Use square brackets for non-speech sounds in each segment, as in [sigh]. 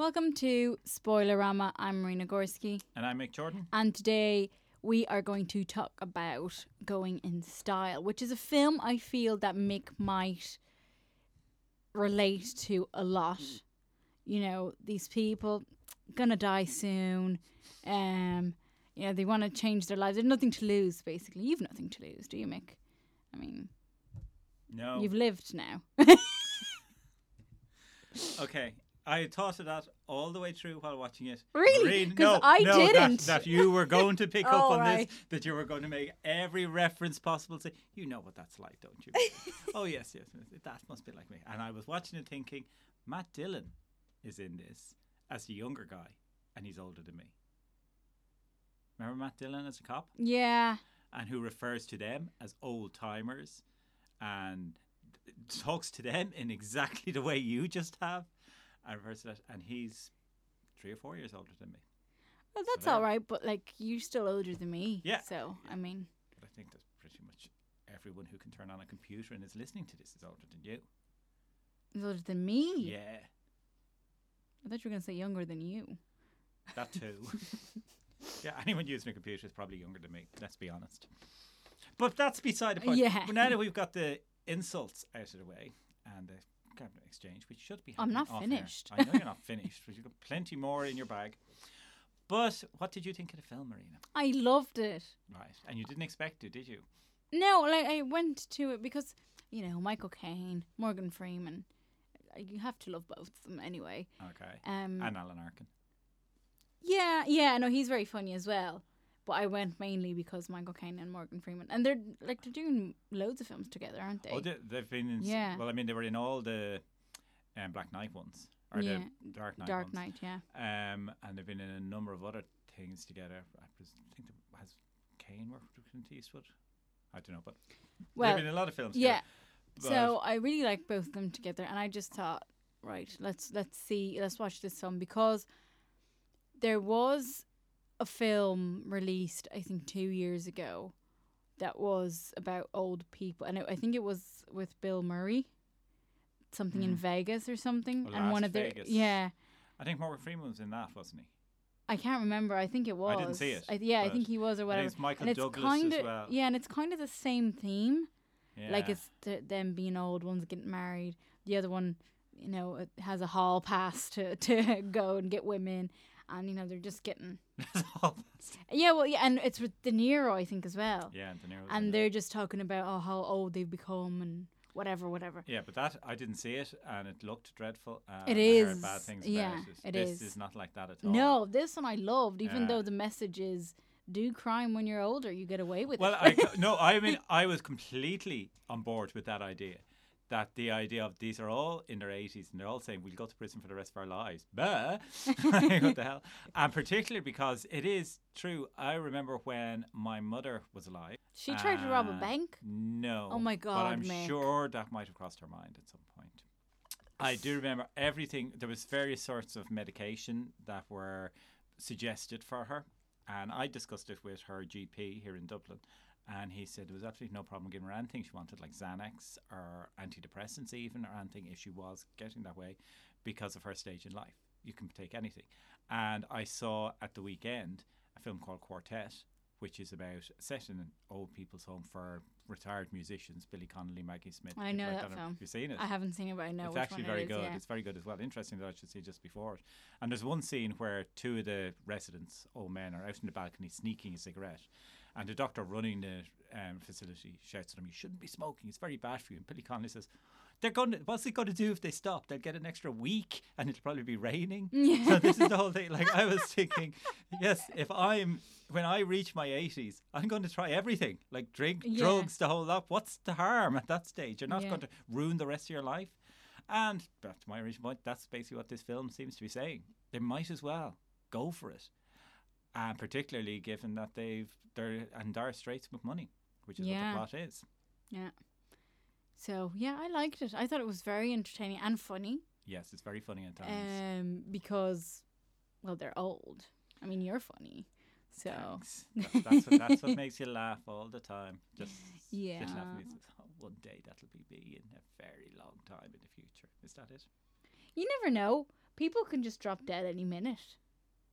Welcome to Spoilerama. I'm Marina Gorski, And I'm Mick Jordan. and today we are going to talk about Going in Style, which is a film I feel that Mick might relate to a lot. You know, these people gonna die soon. Um, you know, they want to change their lives. They've nothing to lose, basically. You've nothing to lose, do you, Mick? I mean, No. you've lived now. [laughs] Okay. I thought of that all the way through while watching it. Really? No, I no, that- didn't. That, you were going to pick [laughs] up on right. this, that you were going to make every reference possible. Say, you know what that's like, don't you? [laughs] oh, yes, yes, yes. That must be like me. And I was watching it thinking, Matt Dillon is in this as the younger guy, and he's older than me. Remember Matt Dillon as a cop? yeah. and who refers to them as old timers and talks to them in exactly the way you just have and refers to that and he's three or four years older than me Well, that's there. all right, but like you're still older than me. Yeah. So I mean, but i think that's pretty much everyone who can turn on a computer and is listening to this is older than you he's older than me. yeah I thought you were gonna say younger than you. that too [laughs] yeah anyone using a computer is probably younger than me let's be honest but that's beside the point Yeah. but now that we've got the insults out of the way and the cabinet exchange which should be I'm not finished. i know you're not [laughs] finished but you've got plenty more in your bag but what did you think of the film marina I loved it. right and you didn't expect to did you No, like I went to it because you know Michael Caine, Morgan Freeman. uh, You have to love both of them anyway. okay Um, and alan arkin yeah, yeah. No, he's very funny as well. But I went mainly because Michael Caine and Morgan Freeman, and they're like they're doing loads of films together, aren't they? oh they, they've been in Yeah. well i mean they were in all the um, black knight ones or Yeah, the dark knight Dark ones. Knight, yeah. Um, and they've been in a number of other things together. I think has Caine worked with Clint Eastwood. I don't know, but Well, they've been in a lot of films. Yeah. together. So I really like both of them together, and I just thought, right, let's let's see, let's watch this film because there was a film released, I think, two years ago, that was about old people, and it, I think it was with Bill Murray, something in Mm. Vegas or something, Oh, and one of their Vegas. yeah. I think Morgan Freeman was in that, wasn't he? I can't remember. I think it was. I didn't see it, I, yeah, I think he was or whatever. it's Michael and it's Douglas kind as of well. yeah, and it's kind of the same theme. Yeah. Like it's th- them being old, one's getting married, the other one, you know, has a hall pass to [laughs] to go and get women, and you know they're just getting [laughs] That's all that's- yeah, well, yeah, and it's with De Niro, I think, as well, yeah, and De Niro and they're just talking about oh how old they've become and whatever, whatever. Yeah, but that I didn't see it, and it looked dreadful. Uh, It I Heard bad things yeah, it. it this is. is not like that at all. No, this one I loved, even Yeah. though the message is do crime when you're older, you get away with Well, it. I [laughs] no, I mean I was completely on board with that idea. That the idea of these are all in their eighties and they're all saying we'll go to prison for the rest of our lives. But [laughs] what the hell? And particularly because it is true. I remember when my mother was alive. she tried to rob a bank. No. Oh my God. But I'm Mick. sure that might have crossed her mind at some point. I do [sighs] remember everything. There was various sorts of medication that were suggested for her, and I discussed it with her GP here in Dublin, and he said there was absolutely no problem giving her anything she wanted, like Xanax or antidepressants, even or anything if she was getting that way, because of her stage in life. You can take anything, and I saw at the weekend a film called Quartet, which is about set in an old people's home for retired musicians, Billy Connolly, Maggie Smith. I know like that Have film. you seen it? I haven't seen it, but I know it's actually very it is. good. Yeah. It's very good as well. Interesting that I should see just before it. And there's one scene where two of the residents, old men, are out in the balcony sneaking a cigarette, and the doctor running the um, facility shouts at him, "You shouldn't be smoking. It's very bad for you." And Billy Connolly says. They're going. To, what's it going to do if they stop? They'll get an extra week, and it'll probably be raining. [laughs] So this is the whole thing. Like I was thinking, yes, if I'm when I reach my 80s, I'm going to try everything, like drink, Yeah. drugs, the whole lot. What's the harm at that stage? You're not Yeah. going to ruin the rest of your life. And back to my original point, that's basically what this film seems to be saying. They might as well go for it, and particularly given that they've they're and Dire Straits with money, which is Yeah. what the plot is. Yeah. So yeah, I liked it. I thought it was very entertaining and funny. Yes, it's very funny at times. Um, because, well, they're old. I mean, you're funny. So. [laughs] That's, that's, what, that's what makes you laugh all the time. Just [laughs] Yeah. laughing. It's, oh, one day that'll be me in a very long time in the future. Is that it? you never know. People can just drop dead any minute.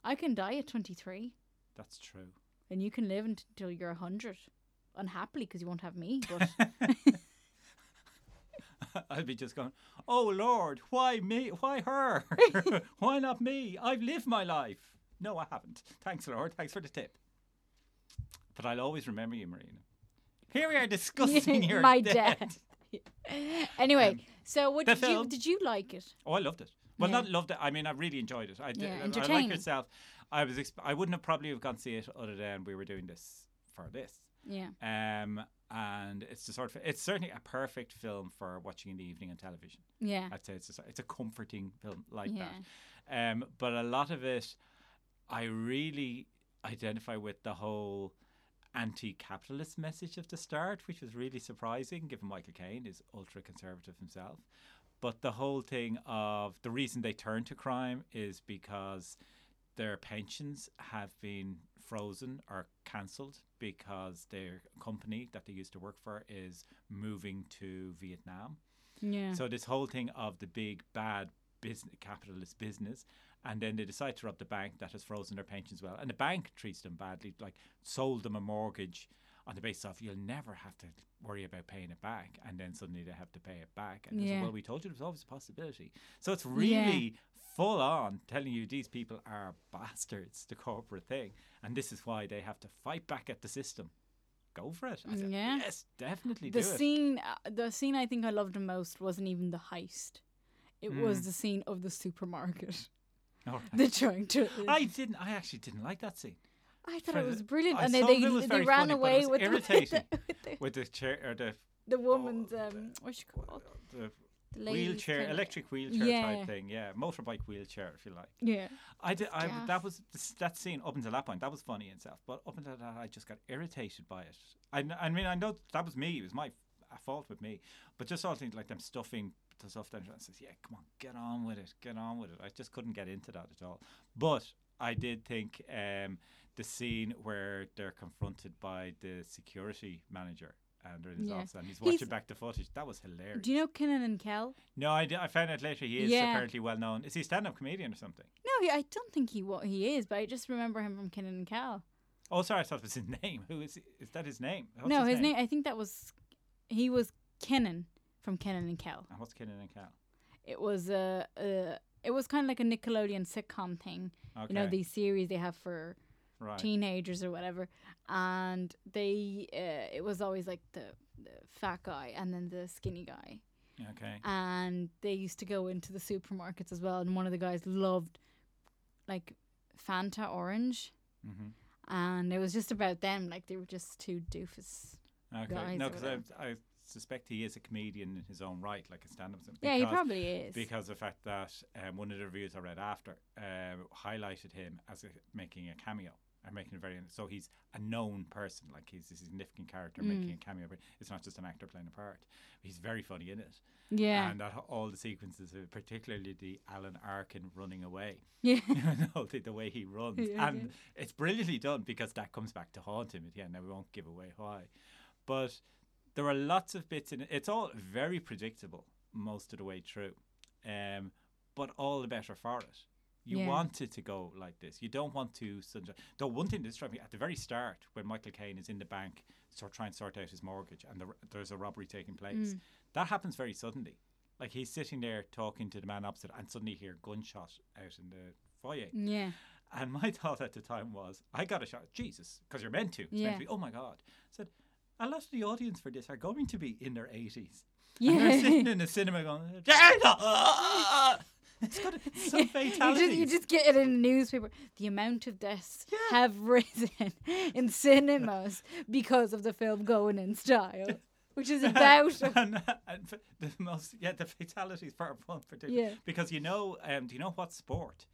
I can die at 23, That's true. and you can live until you're 100. Unhappily, because you won't have me. But [laughs] I'll be just going, oh Lord, why me? Why her? [laughs] why not me? I've lived my life. No, I haven't. Thanks, Lord. Thanks for the tip. But I'll always remember you, Marina. Here we are discussing [laughs] your my death. death. anyway, Um, so what did you did you like it? Oh, I loved it. Well, Yeah. not loved it. I mean, I really enjoyed it. I did. Yeah, I- I like yourself. I was. Exp- I wouldn't have probably have gone to see it other than we were doing this for this. Yeah. Um, and it's the sort of. It's certainly a perfect film for watching in the evening on television. Yeah. I'd say it's a, it's a comforting film like Yeah. that. Um, but a lot of it, I really identify with the whole anti-capitalist message of the start, which was really surprising, given Michael Caine is ultra-conservative himself. But the whole thing of the reason they turn to crime is because their pensions have been frozen or cancelled because their company that they used to work for is moving to Vietnam. Yeah. So this whole thing of the big bad business capitalist business, and then they decide to rob the bank that has frozen their pensions well, and the bank treats them badly, like sold them a mortgage on the basis of you'll never have to worry about paying it back, and then suddenly they have to pay it back, and say, Yeah. well, we told you there was always a possibility. So it's really full on telling you these people are bastards, the corporate thing, and this is why they have to fight back at the system. Go for it. I said, Yeah. Yes, definitely the scene uh, the scene I think I loved the most wasn't even the heist. It was Mm. the scene of the supermarket. All [laughs] right. They're trying to. I didn't. I actually didn't like that scene I thought it was brilliant, I and they saw they, it was they very ran funny, but it away was with the, with [laughs] irritating. the, with the, [laughs] with the chair or the the woman's um what's she called the the wheelchair, kinda- electric wheelchair Yeah. type thing. Yeah, motorbike wheelchair, if you like. Yeah, I did. I, that was that scene up until that point. That was funny in itself, but up until that, I just got irritated by it. I, I mean, I know that was me. It was my fault with me, but just all things like them stuffing the stuff down. I says, "Yeah, come on, get on with it, get on with it." I just couldn't get into that at all. But I did think um, the scene where they're confronted by the security manager. And they're in his Yeah. office, and he's watching He's- back the footage. That was hilarious. do you know Kenan and Kel? No, I, d- I found out later he is Yeah. apparently well known. Is he a stand-up comedian or something? No, he, I don't think he what he is, but I just remember him from Kenan and Kel. Oh, sorry, I thought it was his [laughs] name. Who is? Is that his name? What's no, his name? I think that was he was Kenan from Kenan and Kel. And what's Kenan and Kel? It was a, uh it was kind of like a Nickelodeon sitcom thing. Okay, You know these series they have for right. teenagers or whatever, and they uh, it was always like the, the fat guy and then the skinny guy, Okay. and they used to go into the supermarkets as well. And one of the guys loved like Fanta orange, hmm and it was just about them. Like they were just two doofus. Okay. guys no, because. I, I suspect he is a comedian in his own right, like a stand-up. because- yeah, he probably is. Because of the fact that um, one of the reviews I read after uh, highlighted him as a, making a cameo. Or making a very so he's a known person, like he's a significant character making Mm. a cameo. But it's not just an actor playing a part. He's very funny in it. yeah, and that all the sequences, particularly the Alan Arkin running away, [laughs] yeah, [laughs] you know, the, the way he runs, Yeah, and it's brilliantly done because that comes back to haunt him at the end. Now we won't give away why, but there are lots of bits in it. It's all very predictable most of the way through, um, but all the better for it. You Yeah. want it to go like this. You don't want to. Such though one thing that struck me at the very start when Michael Caine is in the bank, sort trying to sort out his mortgage, and the, there's a robbery taking place. Mm. That happens very suddenly. Like he's sitting there talking to the man opposite, and suddenly hear gunshot out in the foyer. yeah, And my [laughs] thought at the time was, I got a shot. Jesus, because you're meant to. It's meant Yeah. to be. Oh my God! I said, a lot of the audience for this are going to be in their eighties. Yeah. [laughs] And they're sitting in the cinema going, "Dana!" Ah, ah, ah, [laughs] It's got [laughs] some you, fatalities. just, you just get it in the newspaper. The amount of deaths Yeah. have [laughs] risen in cinemas because of the film Going in Style, which is about. and, and the most, yeah, the fatalities part one particularly. Yeah. Because you know, um, do you know what sport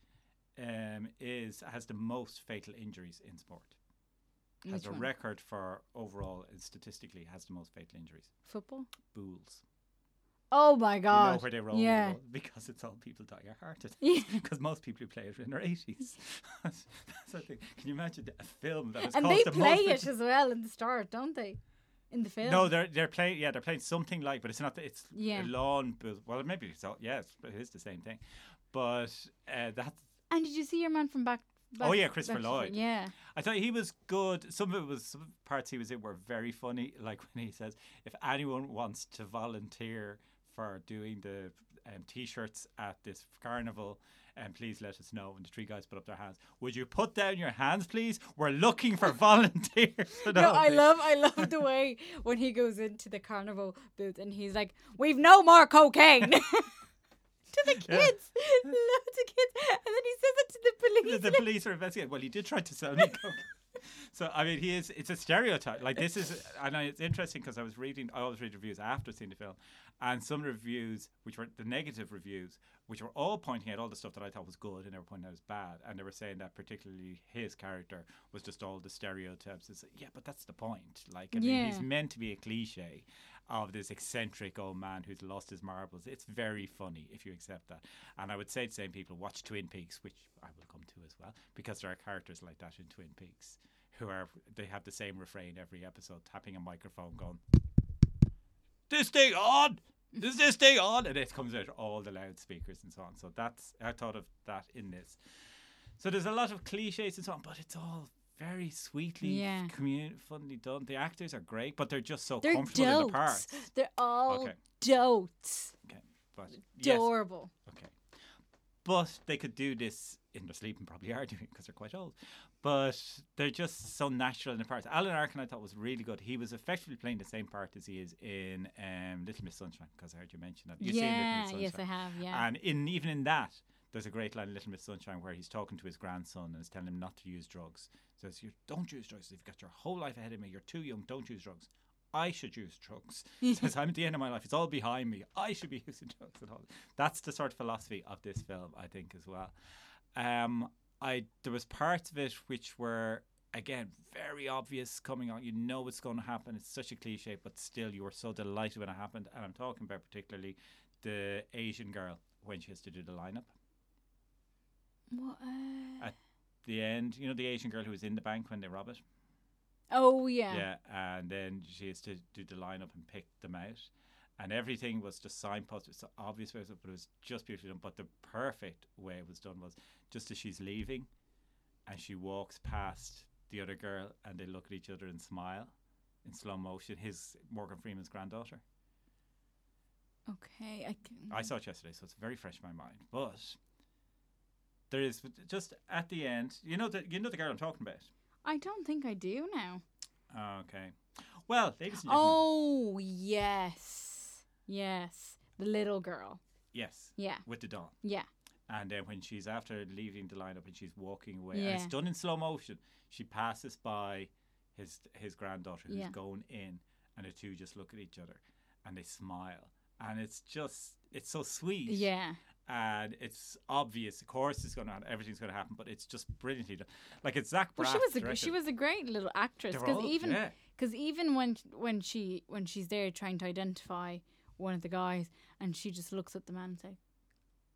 um, is has the most fatal injuries in sport? Has Which a one? record for overall and statistically has the most fatal injuries. Football? Bowls. Oh my You god. know where they roll yeah. [laughs] because it's all people die of heart attacks. Yeah. [laughs] Because most people who play it are in their eighties. that's, [laughs] that's the thing. Can you imagine a film that has And they the play it as well in the start, don't they? In the film. No, they're they're playing. Yeah, they're playing something like, but it's not. It's Yeah. a lawn. Well, maybe it's all. Yeah, it's, it is the same thing. but uh, that's And did you see your man from back? back Oh, yeah, Christopher Lloyd. Yeah. I thought he was good. Some of it was some parts he was in were very funny. Like when he says, "If anyone wants to volunteer for doing the um, t-shirts at this carnival, and please let us know." And the three guys put up their hands. Would you put down your hands, please? We're looking for [laughs] volunteers. for No, I thing." love, I love the way when he goes into the carnival booth and he's like, "We've no more cocaine." [laughs] to the kids, Yeah. [laughs] loads of kids, and then he says it to the police. the police are investigating. Well, he did try to sell me coke. So I mean, he is. It's a stereotype. Like this is, and I, it's interesting because I was reading. I always read reviews after seeing the film, and some reviews, which were the negative reviews, which were all pointing out all the stuff that I thought was good, and they were pointing out as bad, and they were saying that particularly his character was just all the stereotypes. It's, yeah, but that's the point. Like, I mean, he's meant to be a cliche of this eccentric old man who's lost his marbles. It's very funny if you accept that. And I would say to the same people, watch Twin Peaks, which I will come to as well, because there are characters like that in Twin Peaks who are they have the same refrain every episode, tapping a microphone, going, "This thing on." Is this thing on? And it comes out all the loudspeakers and so on. So that's I thought of that in this. So there's a lot of cliches and so on, but it's all very sweetly, Yeah. commu- funny done. The actors are great, but they're just so They're comfortable in the dotes. parts. They're all Okay. dotes. Okay, but yes, Adorable. okay, but they could do this in their sleep and probably [laughs] are doing it because they're quite old. But they're just so natural in the parts. Alan Arkin, I thought was really good. He was effectively playing the same part as he is in um, Little Miss Sunshine because I heard you mention that. You've seen Little yeah, Miss Sunshine. yes, I have. Yeah. And in even in that, there's a great line in Little Miss Sunshine where he's talking to his grandson and is telling him not to use drugs. Says, "You don't use drugs. You've got your whole life ahead of me. You're too young. Don't use drugs. I should use drugs." [laughs] Says, "I'm at the end of my life. It's all behind me. I should be [laughs] using drugs and all." That's the sort of philosophy of this film, I think, as well. Um, I there was parts of it which were again very obvious coming on. You know what's going to happen. It's such a cliche, but still you were so delighted when it happened. And I'm talking about particularly the Asian girl when she has to do the lineup what? Uh, At the end. You know the Asian girl who was in the bank when they rob it. oh yeah. Yeah, and then she has to do the lineup and pick them out. And everything was just signposted. It's so obvious, but it was just beautifully done. But the perfect way it was done was just as she's leaving, and she walks past the other girl, and they look at each other and smile in slow motion. His Morgan Freeman's granddaughter. Okay. I can. I saw it yesterday, so it's very fresh in my mind. But there is just at the end. You know the you know the girl I'm talking about. I don't think I do now. Okay. Well, ladies and gentlemen. Oh yes, yes. The little girl. Yes. Yeah. With the doll. Yeah. And then when she's after leaving the lineup and she's walking away, and it's done in slow motion, she passes by his his granddaughter who's Yeah. going in, and the two just look at each other and they smile, and it's just it's so sweet. Yeah. And it's obvious, of course, it's going to happen. everything's going to happen, but it's just brilliantly done. Like it's Zach Braff Well, she was a directed. she was a great little actress because even yeah. because even when when she when she's there trying to identify one of the guys and she just looks at the man and say,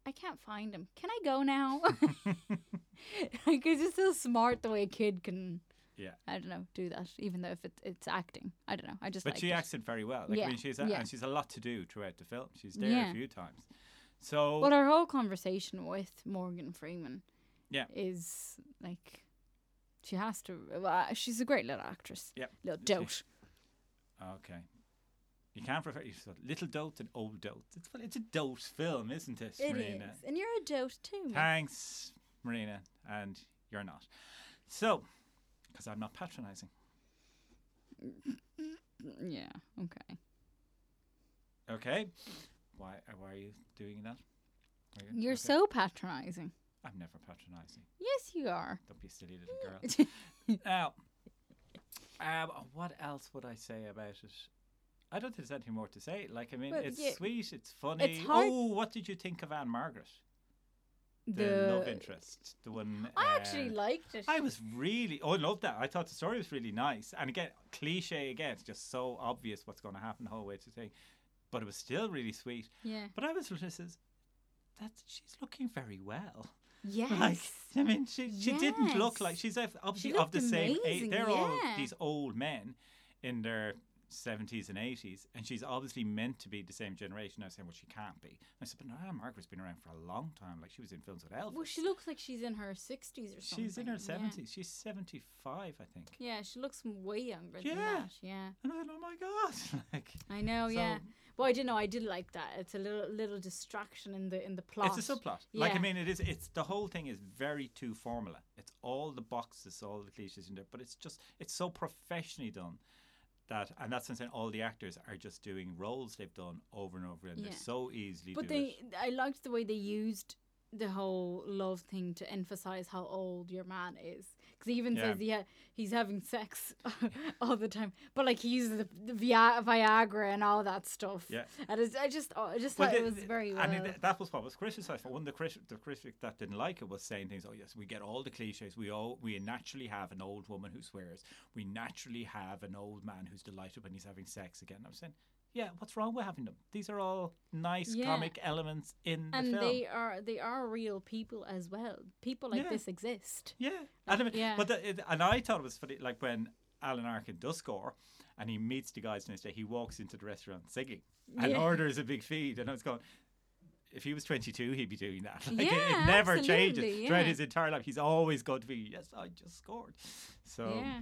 "I can't find him. Can I go now?" [laughs] [laughs] like it's just so smart the way a kid can. Yeah. I don't know, do that, even though if it, it's acting. I don't know. I just But she it. acts it very well. Like I Yeah, mean, she's a, yeah. and she's a lot to do throughout the film. She's there Yeah. a few times. So Well, our whole conversation with Morgan Freeman, Yeah. is like she has to. Well, she's a great little actress. Yeah. little dote. Okay. You can't refer you've little dote and old dote. It's it's a dote film, isn't it, It Marina? is, and you're a dote too. Thanks, Marina, and you're not. So, because I'm not patronising. [laughs] Yeah. Okay. Okay. Why? uh, Why are you doing that? You- You're okay. so patronising. I'm never patronising. Yes, you are. Don't be a silly little [laughs] girl. now, um, what else would I say about it? I don't think there's anything more to say. Like, I mean, Well, it's yeah, sweet, it's funny. hard- Oh, what did you think of Ann-Margret? The, The, love interest, the one. I actually uh, liked it. I was really, oh, I loved that. I thought the story was really nice, and again, cliche again. It's just so obvious what's going to happen the whole way to thing, but it was still really sweet. yeah. But I was Mrs. That she's looking very well. Yes. Like, I mean, she she didn't look like she's of- obviously She of the looked same age. They're all these old men in their 70s and 80s, and she's obviously meant to be the same generation. I was saying, well, she can't be. I said, but no, Margret's been around for a long time. Like she was in films with Elvis. Well, she looks like she's in her 60s or something. She's in her yeah. 70s. She's 75, I think. Yeah, she looks way younger Yeah. than that. Yeah. And I thought, oh my god, [laughs] like I know, So- yeah. Well, I didn't know. I did like that. It's a little little distraction in the in the plot. it's a subplot. Yeah. Like I mean, it is. It's the whole thing is very too formula. It's all the boxes, all the cliches in there, but it's just it's so professionally done. That and that's saying. All the actors are just doing roles they've done over and over, and Yeah. they're so easily. But they. I liked the way they used the whole love thing to emphasize how old your man is. Because he even Yeah. says, yeah, he's having sex [laughs] all the time. But like he uses the, the Via- Viagra and all that stuff. Yeah. And it's, I just, oh, I just Well, thought it was very well. And it, that was what was criticised for. One of the, crit- the critic that didn't like it was saying things. Oh yes, we get all the cliches. We all we naturally have an old woman who swears. We naturally have an old man who's delighted when he's having sex again. I'm saying, yeah, what's wrong with having them? These are all nice Yeah. comic elements in the and film. they are they are real people as well. People like Yeah. this exist. Yeah, and, I mean, yeah. but the, it, and I thought it was funny, like when Alan Arkin does score, and he meets the guys next day. He walks into the restaurant singing and Yeah. orders a big feed, and I was going. If he was 22, he'd be doing that. [laughs] Like, it, Yeah, it never changes absolutely, throughout his entire life. He's always going to be, yes, I just scored. So yeah,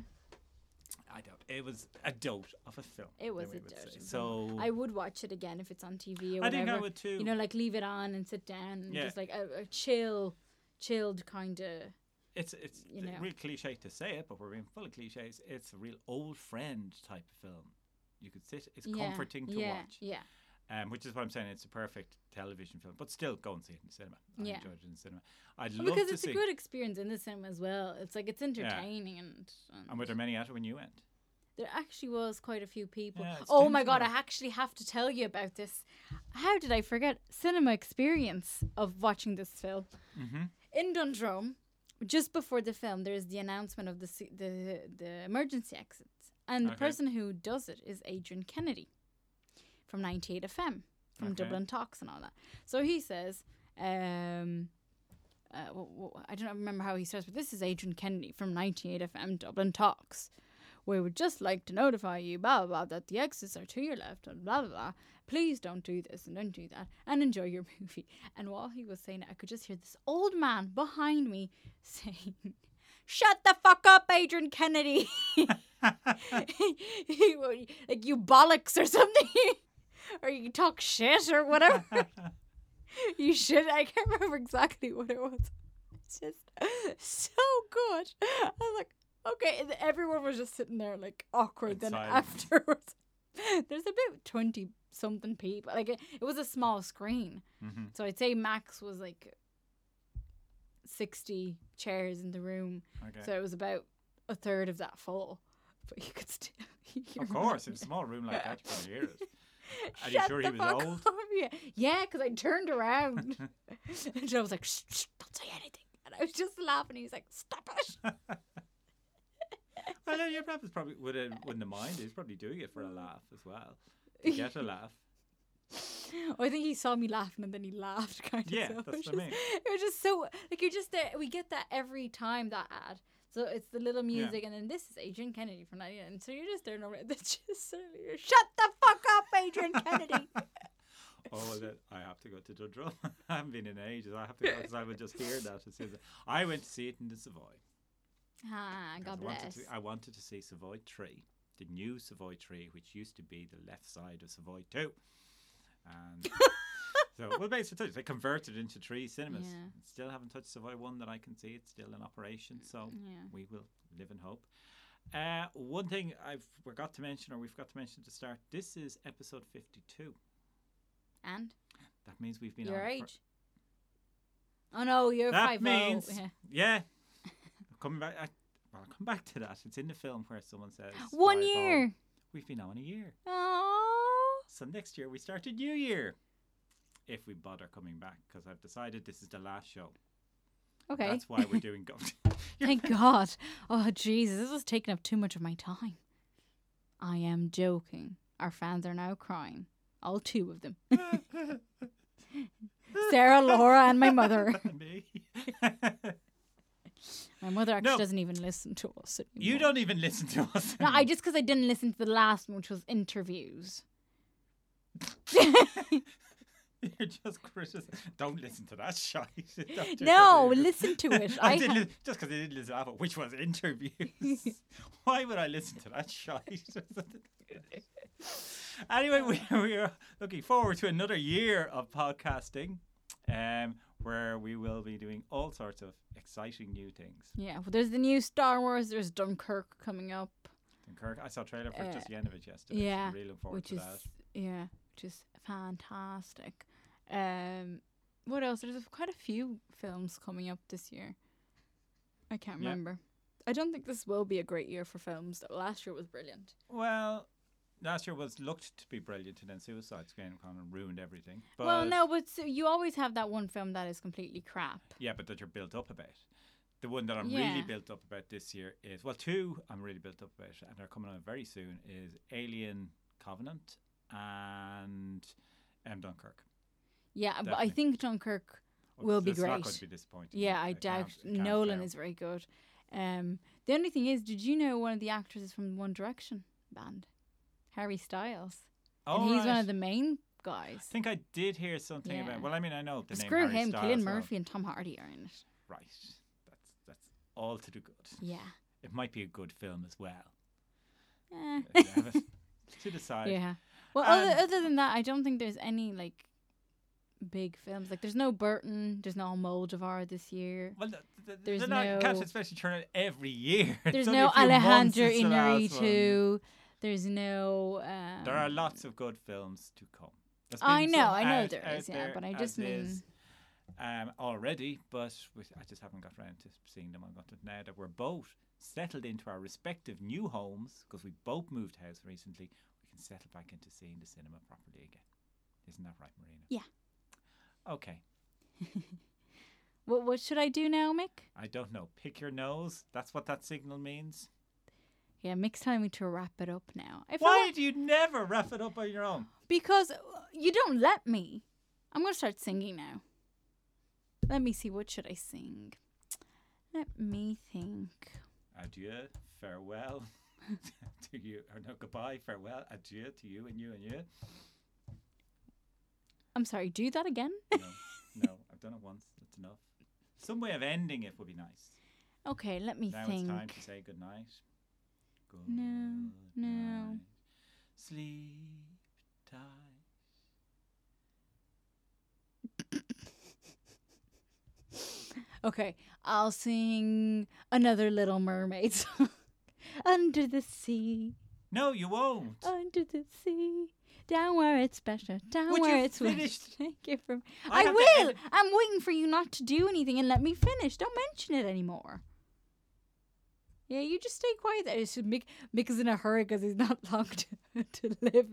I don't. It was a dote of a film. it was a we dote say. of a So I would watch it again if it's on TV or I whatever. think I would too. You know, like leave it on and sit down and Yeah. just like a, a chill, chilled kind of. it's it's you know. real cliche to say it, but we're being full of cliches. It's a real old friend type of film. You could sit. It's Yeah, comforting to yeah, watch. Yeah, um, which is what I'm saying. It's a perfect television film, but still go and see it in the cinema. I Yeah. enjoyed it in the cinema. I'd Well, love because to it's see. a good experience in the cinema as well. It's like it's entertaining and. and and were there many at it when you went? There actually was quite a few people. Yeah, oh my god, I actually have to tell you about this. How did I forget cinema experience of watching this film? Mm-hmm. In Dundrum? just before the film, there's the announcement of the the the emergency exits, and the person who does it is Adrian Kennedy from 98 FM from Okay. Dublin Talks and all that. So he says, um, uh, w- w- I don't remember how he starts, but this is Adrian Kennedy from 98 FM Dublin Talks. We would just like to notify you, blah, blah, blah, that the exits are to your left, and blah, blah, blah. Please don't do this and don't do that, and enjoy your [laughs] movie. And while he was saying it, I could just hear this old man behind me [laughs] saying, Shut the fuck up, Adrian Kennedy. [laughs] like, you bollocks or something. [laughs] or you talk shit or whatever. [laughs] you should. I can't remember exactly what it was. It's just so good. I was like, okay. and everyone was just sitting there like awkward. Then afterwards, [laughs] there's about twenty something people. Like it, it was a small screen, Mhm. so I'd say max was like sixty chairs in the room. Okay. So it was about a third of that full. But you could still hear of course, in a small room like that, you can hear it. [laughs] Are you Shut sure he the was fuck old? up, [laughs] Yeah, yeah, because I turned around [laughs] and I was like, shh, shh, don't say anything. And I was just laughing. He was like, stop it. Well, no, your brother's probably wouldn't wouldn't have minded. He's probably doing it for a laugh as well. To get a laugh. I think he saw me laughing and then he laughed kind of. Yeah, so that's what I mean. It was just so like you're just there. We get that every time that ad. So it's the little music, and then this is Adrian Kennedy from 99. And so you're just there, over- [laughs] that's just you're, shut the fuck up, Adrian Kennedy. [laughs] Oh, then I have to go to Dundrum. [laughs] I haven't been in ages. I have to go because I would just hear that. As soon as I went to see it in the Savoy. ah, God I wanted, bless. to, I wanted to see Savoy 3, the new Savoy 3, which used to be the left side of Savoy 2. And so, well, basically, they converted into three cinemas. Yeah. Still haven't touched Savoy 1 that I can see. It's still in operation. So Yeah. we will live in hope. Uh, one thing I forgot to mention, or we forgot to mention to start, this is episode 52. And That means we've been your on for- Oh no, you're that five. means yeah. yeah. [laughs] coming back, I, well, I'll come back to that. It's in the film where someone says One 5-0. year. We've been on a year, Oh. so next year we start a new year. If we bother coming back, because I've decided this is the last show. Okay. That's why we're doing go. [laughs] Thank God. Oh Jesus, this is taking up too much of my time. I am joking. Our fans are now crying. All two of them. [laughs] Sarah, Laura, and my mother. [laughs] Me. My mother actually No. doesn't even listen to us. You don't even listen to us. No, I just because I didn't listen to the last one, which was interviews. [laughs] You're just criticizing. Don't listen to that [laughs] shite. Don't No, listen to it. [laughs] I I didn't li- just because I didn't listen to which was interviews. Why would I listen to that shite? anyway, we, we are looking forward to another year of podcasting, um, where we will be doing all sorts of exciting new things. Yeah, well, there's the new Star Wars. There's Dunkirk coming up, And Kirk, I saw a trailer for Uh, just the end of it yesterday. yeah, so really looking forward which to is that. yeah, which is fantastic. Um, what else? There's quite a few films coming up this year. I can't Yeah. remember. I don't think this will be a great year for films. Though last year was brilliant. Well, last year was looked to be brilliant, and then Suicide Squad kind of ruined everything. But well, no, but so you always have that one film that is completely crap. Yeah, but that you're built up about. The one that I'm Yeah. really built up about this year is well, two I'm really built up about, and they're coming out very soon. Is Alien Covenant and um, Dunkirk. Yeah, but I think Dunkirk Well, Will be it's not going great. be disappointing. Yeah, I It doubt can't- can't Nolan fail. is very good. Um, the only thing is, did you know one of the actors is from One Direction band, Harry Styles, Oh, and he's one of the main guys. I think I did hear something Yeah. about. Well, I mean, I know the name Screw him, Styles Cillian well. Murphy and Tom Hardy are in it. Right, that's that's all to do good. Yeah. It might be a good film as well. Eh. [laughs] To decide. yeah. Well, other, Um, other than that, I don't think there's any like big films. Like, there's no Burton, there's no Almodóvar this year. Well, th- th- There's they're not, no- especially turn it every year. [laughs] There's no a few months Alejandro since the last. Inarritu. There's no. Um, There are lots of good films to come. I know, I know out- there out is, yeah, there but I just mean- um, already, but I just haven't got around to seeing them. I got to now that we're both settled into our respective new homes because we both moved house recently. We can settle back into seeing the cinema properly again. Isn't that right, Marina? Yeah. Okay. [laughs] What, what should I do now, Mick? I don't know. Pick your nose. That's what that signal means. Yeah, Mick's telling me to wrap it up now. I feel Why like- do you never wrap it up on your own? because uh, you don't let me. I'm gonna start singing now. Let me see. What should I sing? Let me think. Adieu, farewell [laughs] to you. Or no, goodbye, farewell, adieu to you and you and you. I'm sorry. Do that again. No, no, [laughs] I've done it once. That's enough. Some way of ending it would be nice. Okay, let me now think. it's time to say good night. Good No, no. night. Sleep tight. [laughs] Okay, I'll sing another Little Mermaid [laughs] song. Under the sea, No, you won't. under the sea, down where it's better, down Would where you it's finish? Take it from. I I, will. I'm waiting for you not to do anything and let me finish. Don't mention it anymore. Yeah, you just stay quiet. There. It's Mick. Mick is in a hurry because he's not [laughs] long to, to live.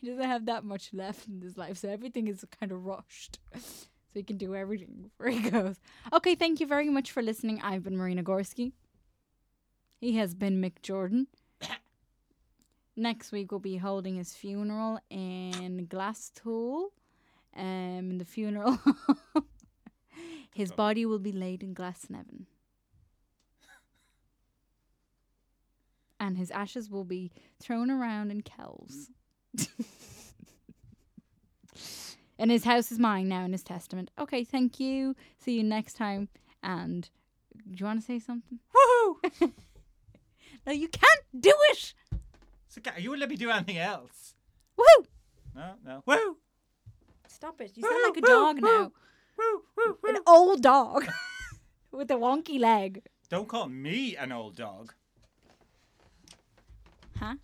He doesn't have that much left in his life, so everything is kind of rushed. So he can do everything before he [laughs] goes. Okay, thank you very much for listening. I've been Marina Gorski. He has been Mick Jordan. Next week we'll be holding his funeral in Glasthule. Um, the funeral, [laughs] his Oh. body will be laid in Glasnevin, and his ashes will be thrown around in Kells. [laughs] and his house is mine now in his testament. Okay, thank you. See you next time. And do you want to say something? Woohoo! [laughs] No, you can't do it. You wouldn't let me do anything else. Woo! No, no. Woo! Stop it. You sound like a Woo, dog woo, now. Woo, woo, An old dog [laughs] with a wonky leg. Don't call me an old dog. Huh?